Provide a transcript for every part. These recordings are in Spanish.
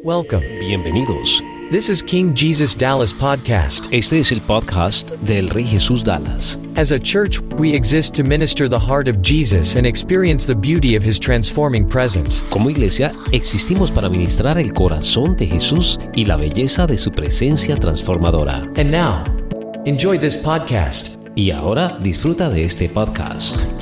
Welcome. Bienvenidos. This is King Jesus Dallas Podcast. Este es el podcast del Rey Jesús Dallas. As a church, we exist to minister the heart of Jesus and experience the beauty of his transforming presence. Como iglesia, existimos para ministrar el corazón de Jesús y la belleza de su presencia transformadora. And now, enjoy this podcast. Y ahora disfruta de este podcast.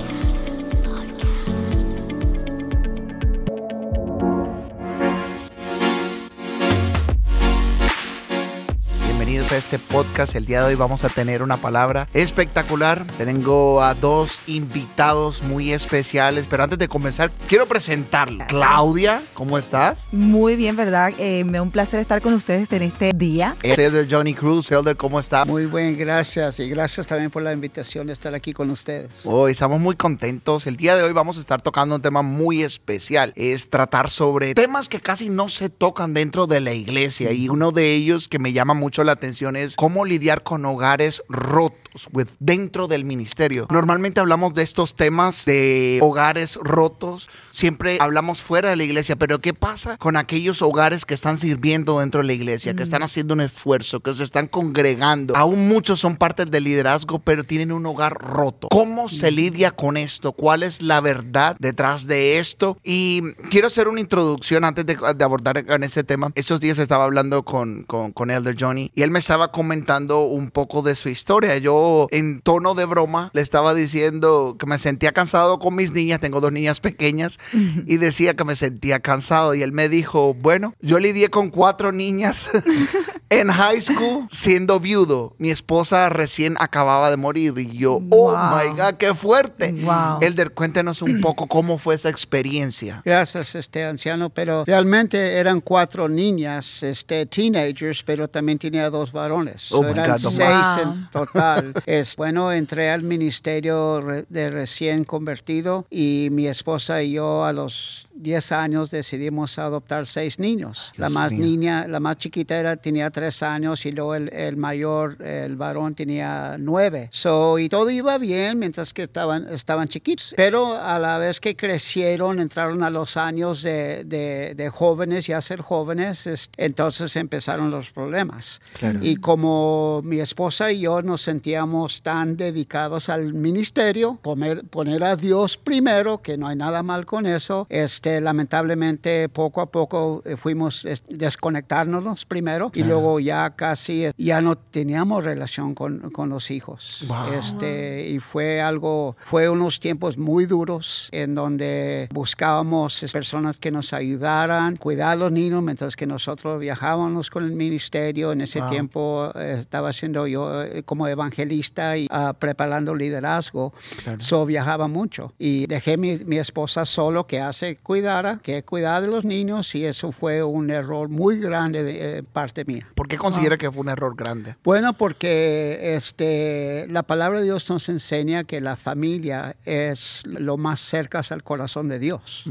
Bienvenidos a este podcast. El día de hoy vamos a tener una palabra espectacular. Tengo a dos invitados muy especiales, pero antes de comenzar, quiero presentarla. Claudia, ¿cómo estás? Muy bien, ¿verdad? Eh, me da un placer estar con ustedes en este día. Elder Johnny Cruz. Elder, ¿cómo estás? Muy bien, gracias. Y gracias también por la invitación de estar aquí con ustedes. Hoy estamos muy contentos. El día de hoy vamos a estar tocando un tema muy especial. Es tratar sobre temas que casi no se tocan dentro de la iglesia. Y uno de ellos que me llama mucho la atención es cómo lidiar con hogares rotos with- dentro del ministerio. Normalmente hablamos de estos temas de hogares rotos. Siempre hablamos fuera de la iglesia. Pero ¿qué pasa con aquellos hogares que están sirviendo dentro de la iglesia, que están haciendo un esfuerzo, que se están congregando? Aún muchos son parte del liderazgo, pero tienen un hogar roto. ¿Cómo se lidia con esto? ¿Cuál es la verdad detrás de esto? Y quiero hacer una introducción antes de, de abordar en ese tema. Estos días estaba hablando con, con, con Elder Johnny y él me estaba comentando un poco de su historia. Yo, en tono de broma, le estaba diciendo que me sentía cansado con mis niñas. Tengo dos niñas pequeñas y decía que me sentía cansado. Y él me dijo, bueno, yo lidié con cuatro niñas en high school siendo viudo. Mi esposa recién acababa de morir y yo, oh Wow. my God, qué fuerte. Wow. Elder, cuéntenos un poco cómo fue esa experiencia. Gracias, este anciano. Pero realmente eran cuatro niñas, este, teenagers, pero también tenía dos varones. Oh, eran God, seis wow. en total. es, bueno, entré al ministerio de recién convertido y mi esposa y yo a los 10 años decidimos adoptar seis niños. la Dios más mío. niña, la más chiquita era, tenía tres años y luego el, el mayor, el varón, tenía nueve. So, y todo iba bien mientras que estaban, estaban chiquitos. Pero a la vez que crecieron, entraron a los años de, de- de jóvenes, ya ser jóvenes, es- entonces empezaron los problemas. Y como mi esposa y yo nos sentíamos tan dedicados al ministerio, poner, poner a Dios primero, que no hay nada mal con eso, este, lamentablemente poco a poco eh, fuimos es, desconectándonos primero y luego ya casi eh, ya no teníamos relación con, con los hijos. Wow. Este, y fue algo, fue unos tiempos muy duros en donde buscábamos personas que nos ayudaran, cuidar a los niños mientras que nosotros viajábamos con el ministerio. En ese Wow. tiempo eh, estaba siendo yo como evangelista y ah, preparando liderazgo. So viajaba mucho y dejé mi, mi esposa solo que hace cuidara, que cuidara de los niños y eso fue un error muy grande de eh, parte mía. ¿Por qué considera que fue un error grande? Bueno, porque este, la palabra de Dios nos enseña que la familia es lo más cerca al corazón de Dios.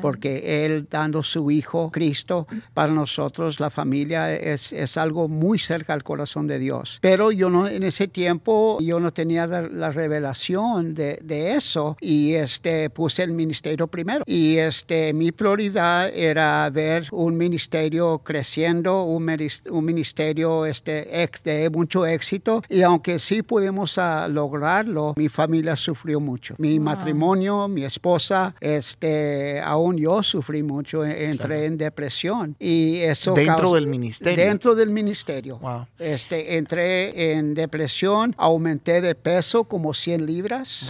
Porque Él dando su Hijo, Cristo, para nosotros la familia es, es algo muy cerca al corazón de Dios. Pero yo no, en ese tiempo, yo no tenía la, la revelación de, de eso y este, puse el ministerio primero. Y este, mi prioridad era ver un ministerio creciendo, un, un ministerio este, ex- de mucho éxito. Y aunque sí pudimos ah, lograrlo, mi familia sufrió mucho. Mi matrimonio, mi esposa, este, aún yo sufrí mucho, e- entré en depresión. Y eso Dentro causó- del ministerio. Dentro del ministerio. Wow. Este, entré en depresión, aumenté de peso como 100 libras.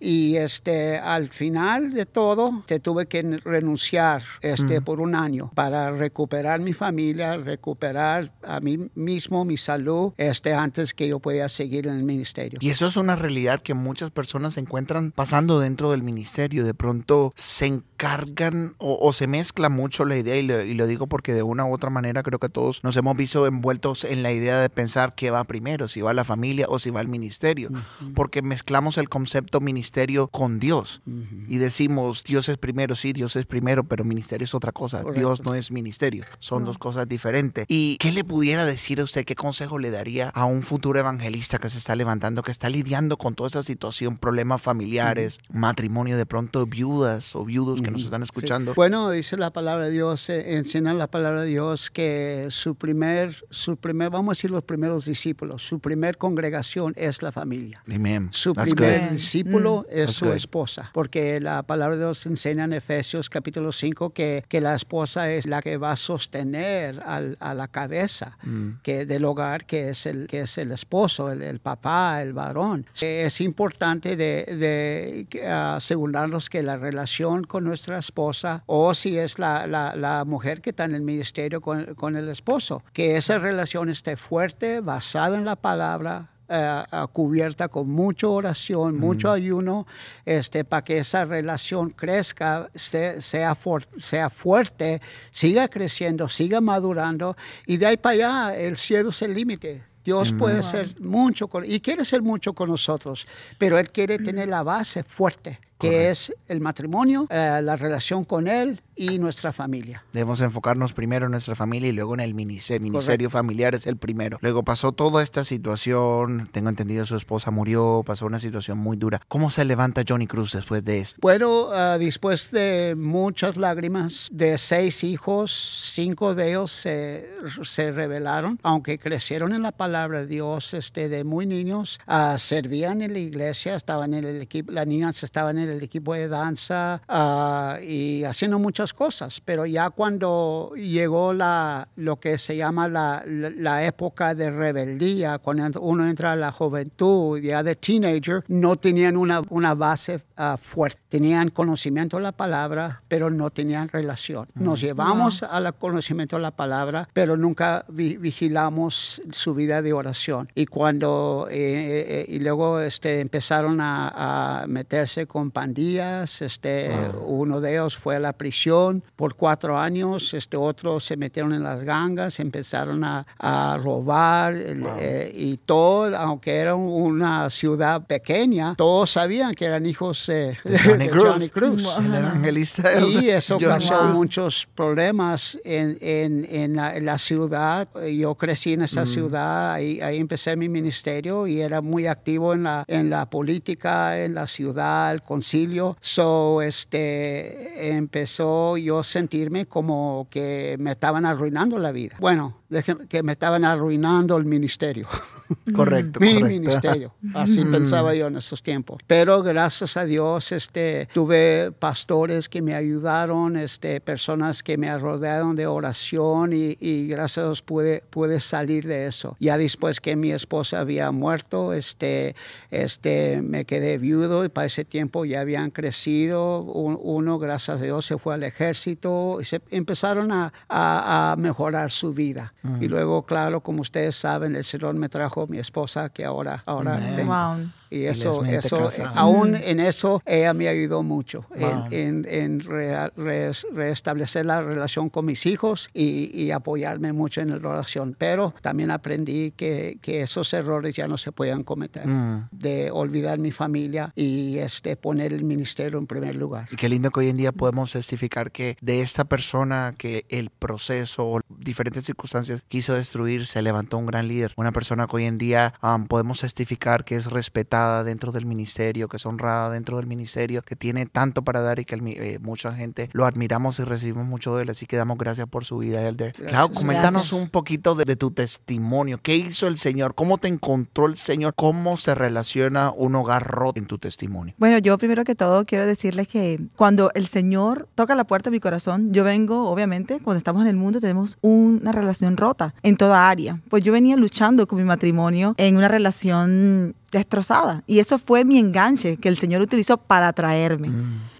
Y este, al final de todo, te tuve que renunciar este, por un año para recuperar mi familia, recuperar a mí mismo, mi salud, este, antes que yo pudiera seguir en el ministerio. Y eso es una realidad que muchas personas se encuentran pasando dentro del ministerio. De pronto se encargan o, o se mezcla mucho la idea, y lo, y lo digo porque de una u otra manera creo que todos nos hemos visto envueltos en la idea de pensar qué va primero, si va la familia o si va el ministerio. Porque mezclamos el concepto ministerio con Dios y decimos Dios es primero. Sí, Dios es primero, pero ministerio es otra cosa. Dios no es ministerio, son dos cosas diferentes. ¿Y qué le pudiera decir a usted, qué consejo le daría a un futuro evangelista que se está levantando, que está lidiando con toda esa situación, problemas familiares, matrimonio de pronto, viudas o viudos que nos están escuchando? Bueno, dice la palabra de Dios, eh, enseña la palabra de Dios que su primer, su primer, vamos a decir los primeros discípulos, su primer congregación es la familia. Amen. Su That's primer good. discípulo Mm. es That's su good. esposa, porque la palabra de Dios enseña en Efesios capítulo 5 que, que la esposa es la que va a sostener al- a la cabeza Mm. que del hogar, que es el, que es el esposo, el, el papá, el varón. Es importante de, de que, asegurarnos que la relación con nuestra esposa, o si es la, la- la mujer que está en el ministerio con, con el esposo, que esa relación esté fuerte, basada en la palabra, eh, cubierta con mucha oración, mucho ayuno, este, para que esa relación crezca, se- sea, for- sea fuerte, siga creciendo, siga madurando y de ahí para allá el cielo es el límite. Dios puede ser mucho con, y quiere ser mucho con nosotros, pero Él quiere tener la base fuerte, que es el matrimonio, eh, la relación con Él y nuestra familia. Debemos enfocarnos primero en nuestra familia y luego en el ministerio. ministerio familiar es el primero. Luego pasó toda esta situación, tengo entendido su esposa murió, pasó una situación muy dura. ¿Cómo se levanta Johnny Cruz después de esto? Bueno, ah, después de muchas lágrimas, de seis hijos, cinco de ellos se, se rebelaron, aunque crecieron en la palabra de Dios este, de muy niños, ah, servían en la iglesia, estaban en el equipo, las niñas estaban en el equipo de danza ah, y haciendo muchas cosas, pero ya cuando llegó la, lo que se llama la, la, la época de rebeldía, cuando uno entra a la juventud, ya de teenager, no tenían una, una base ah, fuerte. Tenían conocimiento de la palabra, pero no tenían relación. Nos llevamos al conocimiento de la palabra, pero nunca vi- vigilamos su vida de oración. Y cuando, eh, eh, eh, y luego este, empezaron a, a meterse con pandillas, este, uno de ellos fue a la prisión por cuatro años, este, otros se metieron en las gangas, empezaron a, a robar eh, y todo, aunque era una ciudad pequeña, todos sabían que eran hijos eh, Johnny Cruz. Johnny Cruz. El evangelista. Y eso causó Cruz. muchos problemas en, en- en la, en la ciudad. Yo crecí en esa ciudad, ahí, ahí empecé mi ministerio y era muy activo en la, en la política, en la ciudad, el concilio. So, este, empezó yo a sentirme como que me estaban arruinando la vida. Bueno, que me estaban arruinando el ministerio. Correcto, mi correcto. ministerio. Así pensaba yo en esos tiempos. Pero gracias a Dios, este, tuve pastores que me ayudaron, este, personas que me rodearon de oración y, y gracias a Dios pude, pude salir de eso. Ya después que mi esposa había muerto, este, este, me quedé viudo y para ese tiempo ya habían crecido. Un- uno, gracias a Dios, se fue al ejército y se empezaron a, a- a mejorar su vida. Y luego, claro, como ustedes saben, el Señor me trajo mi esposa que ahora, ahora tengo. Wow. Y eso, eso casada. aún en eso, ella me ayudó mucho Wow. en, en, en rea- res- restablecer la relación con mis hijos y, y apoyarme mucho en la oración. Pero también aprendí que, que esos errores ya no se pueden cometer, Mm. de olvidar mi familia y este, poner el ministerio en primer lugar. Y qué lindo que hoy en día podemos testificar que de esta persona que el proceso o diferentes circunstancias quiso destruir, se levantó un gran líder. Una persona que hoy en día um, podemos testificar que es respetada dentro del ministerio, que es honrada dentro del ministerio, que tiene tanto para dar y que el eh, mucha gente lo admiramos y recibimos mucho de él. Así que damos gracias por su vida, Elder. Claro, coméntanos Gracias. un poquito de, de tu testimonio. ¿Qué hizo el Señor? ¿Cómo te encontró el Señor? ¿Cómo se relaciona un hogar roto en tu testimonio? Bueno, yo primero que todo quiero decirles que cuando el Señor toca la puerta de mi corazón, yo vengo, obviamente, cuando estamos en el mundo tenemos una relación rota en toda área. Pues yo venía luchando con mi matrimonio en una relación destrozada. Y eso fue mi enganche que el Señor utilizó para atraerme.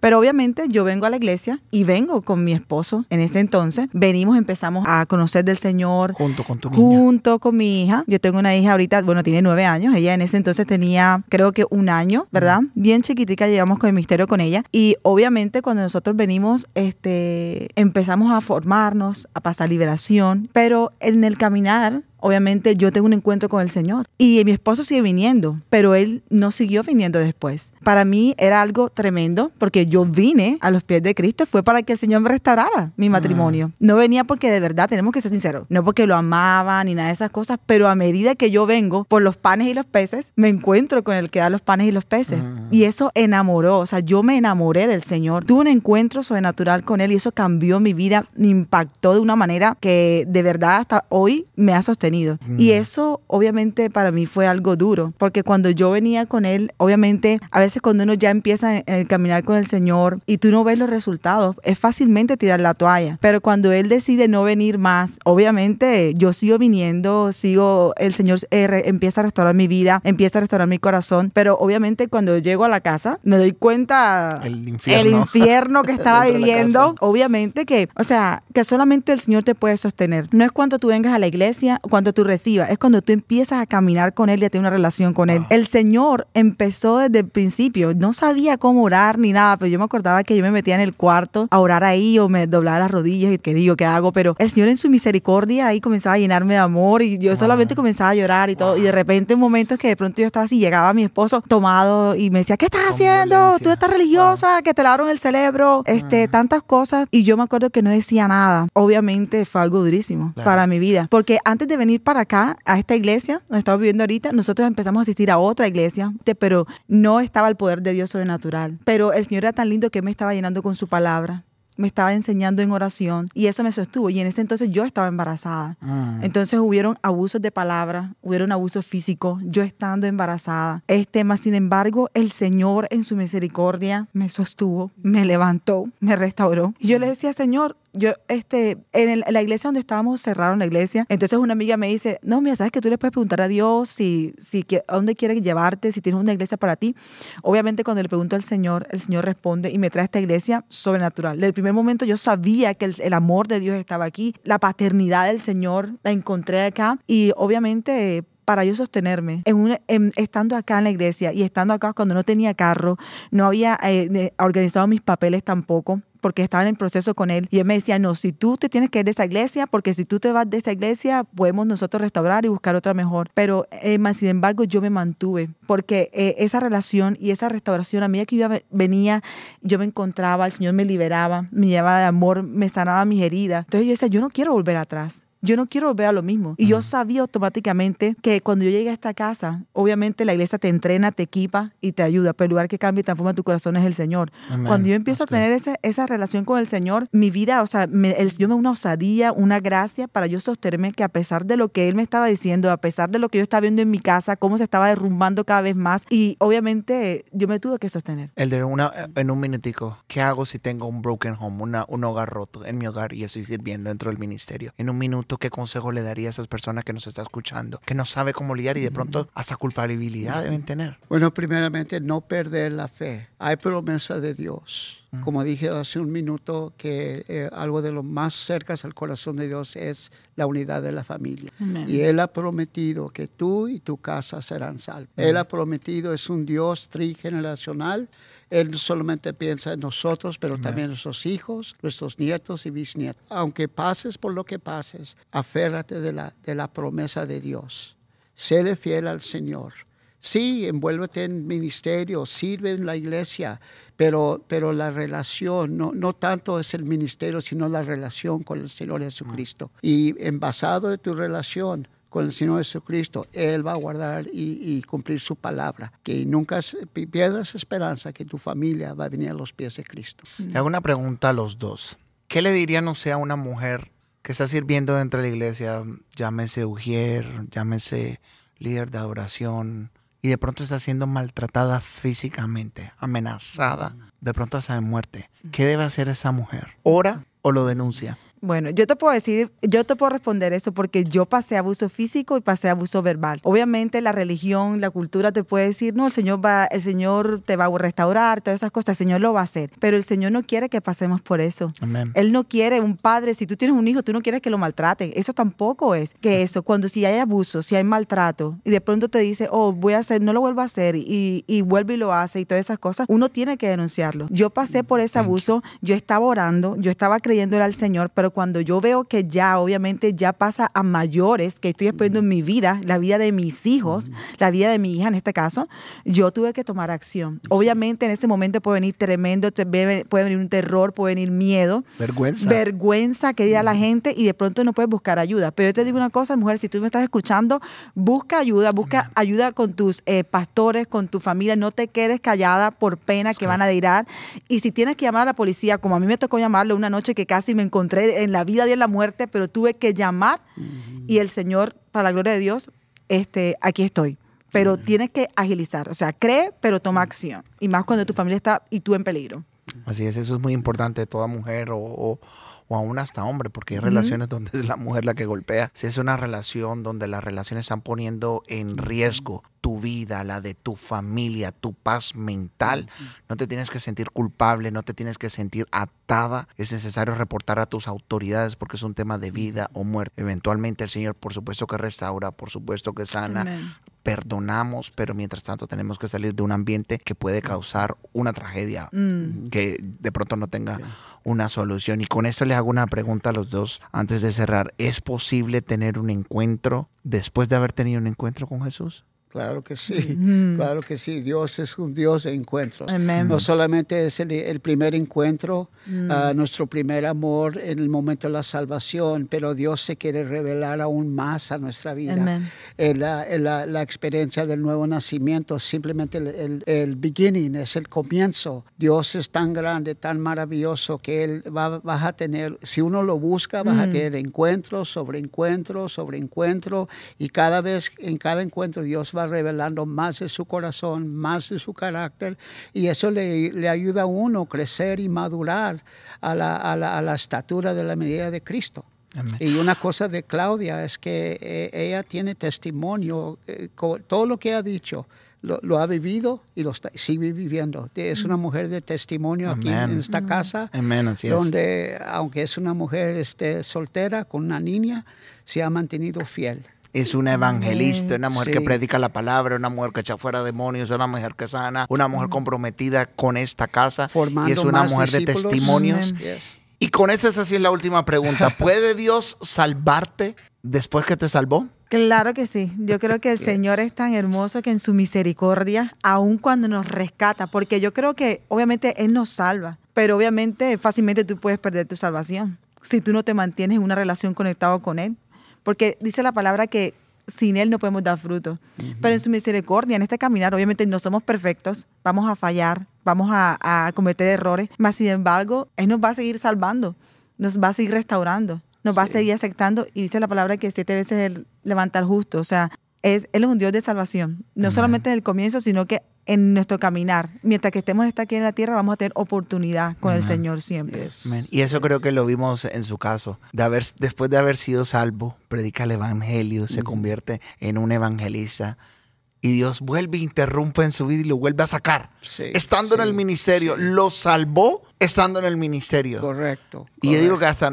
Pero obviamente yo vengo a la iglesia y vengo con mi esposo en ese entonces. Venimos, empezamos a conocer del Señor Junto con tu niña. junto con mi hija. Yo tengo una hija ahorita, bueno, tiene nueve años. Ella en ese entonces tenía, creo que un año, ¿verdad? Bien chiquitica, llegamos con el misterio con ella. Y obviamente cuando nosotros venimos, este, empezamos a formarnos, a pasar liberación. Pero en el caminar, obviamente yo tengo un encuentro con el Señor. Y mi esposo sigue viniendo, pero él no siguió viniendo después. Para mí era algo tremendo porque yo vine a los pies de Cristo, fue para que el Señor me restaurara mi matrimonio. No venía porque de verdad, tenemos que ser sinceros, no porque lo amaba ni nada de esas cosas, pero a medida que yo vengo por los panes y los peces, me encuentro con el que da los panes y los peces. Y eso enamoró, o sea, yo me enamoré del Señor. Tuve un encuentro sobrenatural con Él y eso cambió mi vida, me impactó de una manera que de verdad hasta hoy me ha sostenido. Y eso obviamente para mí fue algo duro, porque cuando yo venía con Él, obviamente a veces cuando uno ya empieza a caminar con el Señor y tú no ves los resultados, es fácilmente tirar la toalla. Pero cuando Él decide no venir más, obviamente yo sigo viniendo, sigo, el Señor eh, empieza a restaurar mi vida, empieza a restaurar mi corazón, pero obviamente cuando llego a la casa me doy cuenta el infierno, el infierno que estaba viviendo, obviamente que, o sea, que solamente el Señor te puede sostener. No es cuando tú vengas a la iglesia, cuando tú recibas, es cuando tú empiezas a caminar con Él y a tener una relación con Él. El Señor empezó desde el principio, no sabía cómo orar ni nada, pero yo me acordaba que yo me metía en el cuarto a orar ahí o me doblaba las rodillas y que digo, ¿qué hago? Pero el Señor en su misericordia ahí comenzaba a llenarme de amor y yo solamente comenzaba a llorar y todo. Y de repente en momentos que de pronto yo estaba así, llegaba mi esposo tomado y me decía, ¿qué estás haciendo? Tú estás religiosa, que te lavaron el cerebro, este, tantas cosas. Y yo me acuerdo que no decía nada. Obviamente fue algo durísimo para mi vida. Porque antes de venir para acá, a esta iglesia, donde estamos viviendo ahorita, nosotros empezamos a asistir a otra iglesia, pero no estaba el poder de Dios sobrenatural. Pero el Señor era tan lindo que me estaba llenando con su palabra me estaba enseñando en oración y eso me sostuvo. Y en ese entonces yo estaba embarazada. Ah. Entonces hubieron abusos de palabra, hubieron abusos físicos, yo estando embarazada. Este, más sin embargo, el Señor en su misericordia me sostuvo, me levantó, me restauró. Y yo le decía, Señor, yo, este, en, la iglesia donde estábamos, cerraron la iglesia. Entonces una amiga me dice, no, mira, sabes que tú le puedes preguntar a Dios si, si a dónde quiere llevarte, si tienes una iglesia para ti. Obviamente cuando le pregunto al Señor, el Señor responde y me trae esta iglesia sobrenatural. Desde el primer momento yo sabía que el, amor de Dios estaba aquí, la paternidad del Señor la encontré acá y obviamente para yo sostenerme, en estando acá en la iglesia y estando acá cuando no tenía carro, no había eh, organizado mis papeles tampoco porque estaba en el proceso con él y él me decía, no, si tú te tienes que ir de esa iglesia, porque si tú te vas de esa iglesia, podemos nosotros restaurar y buscar otra mejor. Pero, eh, sin embargo, yo me mantuve, porque eh, esa relación y esa restauración, a medida que yo venía, yo me encontraba, el Señor me liberaba, me llevaba de amor, me sanaba mis heridas. Entonces yo decía, yo no quiero volver atrás yo no quiero volver a lo mismo. Y yo sabía automáticamente que cuando yo llegué a esta casa, obviamente la iglesia te entrena, te equipa y te ayuda, pero el lugar que cambia y transforma tu corazón es el Señor. Cuando yo empiezo a tener esa, esa relación con el Señor, mi vida, o sea, me, el Señor me una osadía, una gracia para yo sostenerme que a pesar de lo que Él me estaba diciendo, a pesar de lo que yo estaba viendo en mi casa, cómo se estaba derrumbando cada vez más, y obviamente yo me tuve que sostener. El de una, en un minutico, ¿qué hago si tengo un broken home, una, un hogar roto en mi hogar y estoy sirviendo dentro del ministerio? En un minuto ¿qué consejo le daría a esas personas que nos está escuchando, que no sabe cómo lidiar y de pronto hasta culpabilidad deben tener? Bueno, primeramente, no perder la fe. Hay promesa de Dios. Como dije hace un minuto, que eh, algo de lo más cerca al corazón de Dios es la unidad de la familia. Y Él ha prometido que tú y tu casa serán salvos. Él ha prometido, es un Dios trigeneracional él solamente piensa en nosotros, pero también en nuestros hijos, nuestros nietos y bisnietos. Aunque pases por lo que pases, aférrate de la, de la promesa de Dios. Séle fiel al Señor. Sí, envuélvete en ministerio, sirve en la iglesia, pero, pero la relación, no, no tanto es el ministerio, sino la relación con el Señor Jesucristo. Y en basado de tu relación, con el Señor Jesucristo, Él va a guardar y, cumplir su palabra. Que nunca pierdas esperanza que tu familia va a venir a los pies de Cristo. Le hago una pregunta a los dos. ¿Qué le dirían, no sea a una mujer que está sirviendo dentro de la iglesia, llámese ujier, llámese líder de adoración, y de pronto está siendo maltratada físicamente, amenazada, de pronto hasta de muerte? ¿Qué debe hacer esa mujer? ¿Ora o lo denuncia? Bueno, yo te puedo decir, yo te puedo responder eso porque yo pasé abuso físico y pasé abuso verbal. Obviamente la religión, la cultura te puede decir, no, el Señor va, el Señor te va a restaurar, todas esas cosas, el Señor lo va a hacer. Pero el Señor no quiere que pasemos por eso. Él no quiere un padre, si tú tienes un hijo, tú no quieres que lo maltraten. Eso tampoco es que eso, cuando si hay abuso, si hay maltrato, y de pronto te dice, oh, voy a hacer, no lo vuelvo a hacer, y, y vuelve y lo hace, y todas esas cosas, uno tiene que denunciarlo. Yo pasé por ese abuso, yo estaba orando, yo estaba creyendo al Señor, pero cuando yo veo que ya, obviamente, ya pasa a mayores, que estoy exponiendo en mi vida, la vida de mis hijos, la vida de mi hija en este caso, yo tuve que tomar acción. Obviamente en ese momento puede venir tremendo, puede venir un terror, puede venir miedo. Vergüenza. Vergüenza que diga la gente y de pronto no puedes buscar ayuda. Pero yo te digo una cosa, mujer, si tú me estás escuchando, busca ayuda, busca ayuda con tus eh, pastores, con tu familia, no te quedes callada por pena que van a dirar. Y si tienes que llamar a la policía, como a mí me tocó llamarlo una noche que casi me encontré en la vida y en la muerte, pero tuve que llamar y el Señor, para la gloria de Dios, este, aquí estoy. Pero tienes que agilizar, o sea, cree, pero toma acción. Y más cuando tu familia está y tú en peligro. Así es, eso es muy importante, toda mujer o o aún hasta hombre, porque hay relaciones donde es la mujer la que golpea. Si es una relación donde las relaciones están poniendo en riesgo tu vida, la de tu familia, tu paz mental, no te tienes que sentir culpable, no te tienes que sentir atada. Es necesario reportar a tus autoridades porque es un tema de vida o muerte. Eventualmente el Señor, por supuesto que restaura, por supuesto que sana, perdonamos, pero mientras tanto tenemos que salir de un ambiente que puede causar una tragedia mm. que de pronto no tenga una solución. Y con eso les hago una pregunta a los dos antes de cerrar. ¿Es posible tener un encuentro después de haber tenido un encuentro con Jesús? Claro que sí, claro que sí. Dios es un Dios de encuentros. No solamente es el, primer encuentro, mm. ah, nuestro primer amor en el momento de la salvación, pero Dios se quiere revelar aún más a nuestra vida. La, la, experiencia del nuevo nacimiento, simplemente el, el, beginning, es el comienzo. Dios es tan grande, tan maravilloso que Él va, vas a tener, si uno lo busca, vas a mm. tener encuentros sobre encuentros sobre encuentro y cada vez, en cada encuentro Dios va revelando más de su corazón, más de su carácter, y eso le, ayuda a uno a crecer y madurar a la, a la, estatura de la medida de Cristo. Y una cosa de Claudia es que eh, ella tiene testimonio, eh, todo lo que ha dicho, lo, ha vivido y lo sigue viviendo. Es una mujer de testimonio aquí en esta casa, donde aunque es una mujer este, soltera con una niña, se ha mantenido fiel es una evangelista, una mujer que predica la palabra, una mujer que echa fuera demonios, una mujer que sana, una mujer comprometida con esta casa y es una mujer de testimonios. Y con esa es la última pregunta. ¿Puede Dios salvarte después que te salvó? Claro que sí. Yo creo que el Señor es tan hermoso que en su misericordia, aun cuando nos rescata, porque yo creo que obviamente Él nos salva, pero obviamente fácilmente tú puedes perder tu salvación si tú no te mantienes en una relación conectada con Él. Porque dice la palabra que sin Él no podemos dar fruto. Pero en su misericordia, en este caminar, obviamente no somos perfectos, vamos a fallar, vamos a, cometer errores, mas sin embargo, Él nos va a seguir salvando, nos va a seguir restaurando, nos va a seguir aceptando y dice la palabra que siete veces Él levanta al justo. O sea, es, Él es un Dios de salvación, no solamente en el comienzo, sino que en nuestro caminar. Mientras que estemos aquí en la tierra, vamos a tener oportunidad con el Señor siempre. Y eso creo que lo vimos en su caso. De haber, después de haber sido salvo, predica el Evangelio, se convierte en un evangelista. Y Dios vuelve, interrumpe en su vida y lo vuelve a sacar. estando en el ministerio. Lo salvó estando en el ministerio. Correcto. Y yo digo que hasta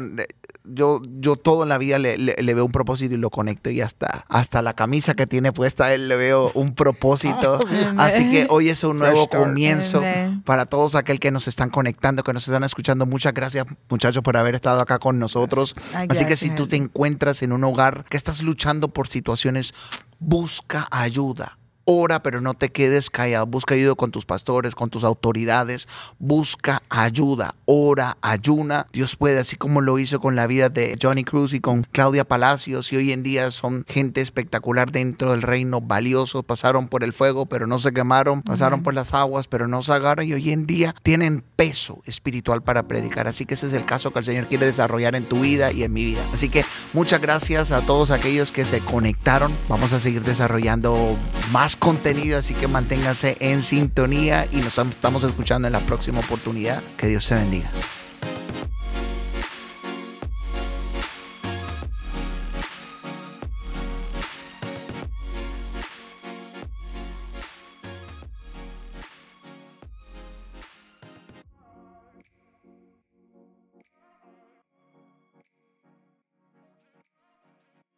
yo, yo todo en la vida le, veo un propósito y lo conecto y hasta, hasta la camisa que tiene puesta él le veo un propósito. Así que hoy es un nuevo comienzo para todos aquel que nos están conectando, que nos están escuchando. Muchas gracias muchachos por haber estado acá con nosotros. Así que si tú te encuentras en un hogar que estás luchando por situaciones, busca ayuda Ora, pero no te quedes callado. Busca ayuda con tus pastores, con tus autoridades. Busca ayuda. Ora, ayuna. Dios puede, así como lo hizo con la vida de Johnny Cruz y con Claudia Palacios. Y hoy en día son gente espectacular dentro del reino, valiosos. Pasaron por el fuego, pero no se quemaron. Pasaron por las aguas, pero no se agarraron. Y hoy en día tienen peso espiritual para predicar. Así que ese es el caso que el Señor quiere desarrollar en tu vida y en mi vida. Así que muchas gracias a todos aquellos que se conectaron. Vamos a seguir desarrollando más contenido, así que manténganse en sintonía y nos estamos escuchando en la próxima oportunidad. Que Dios se bendiga.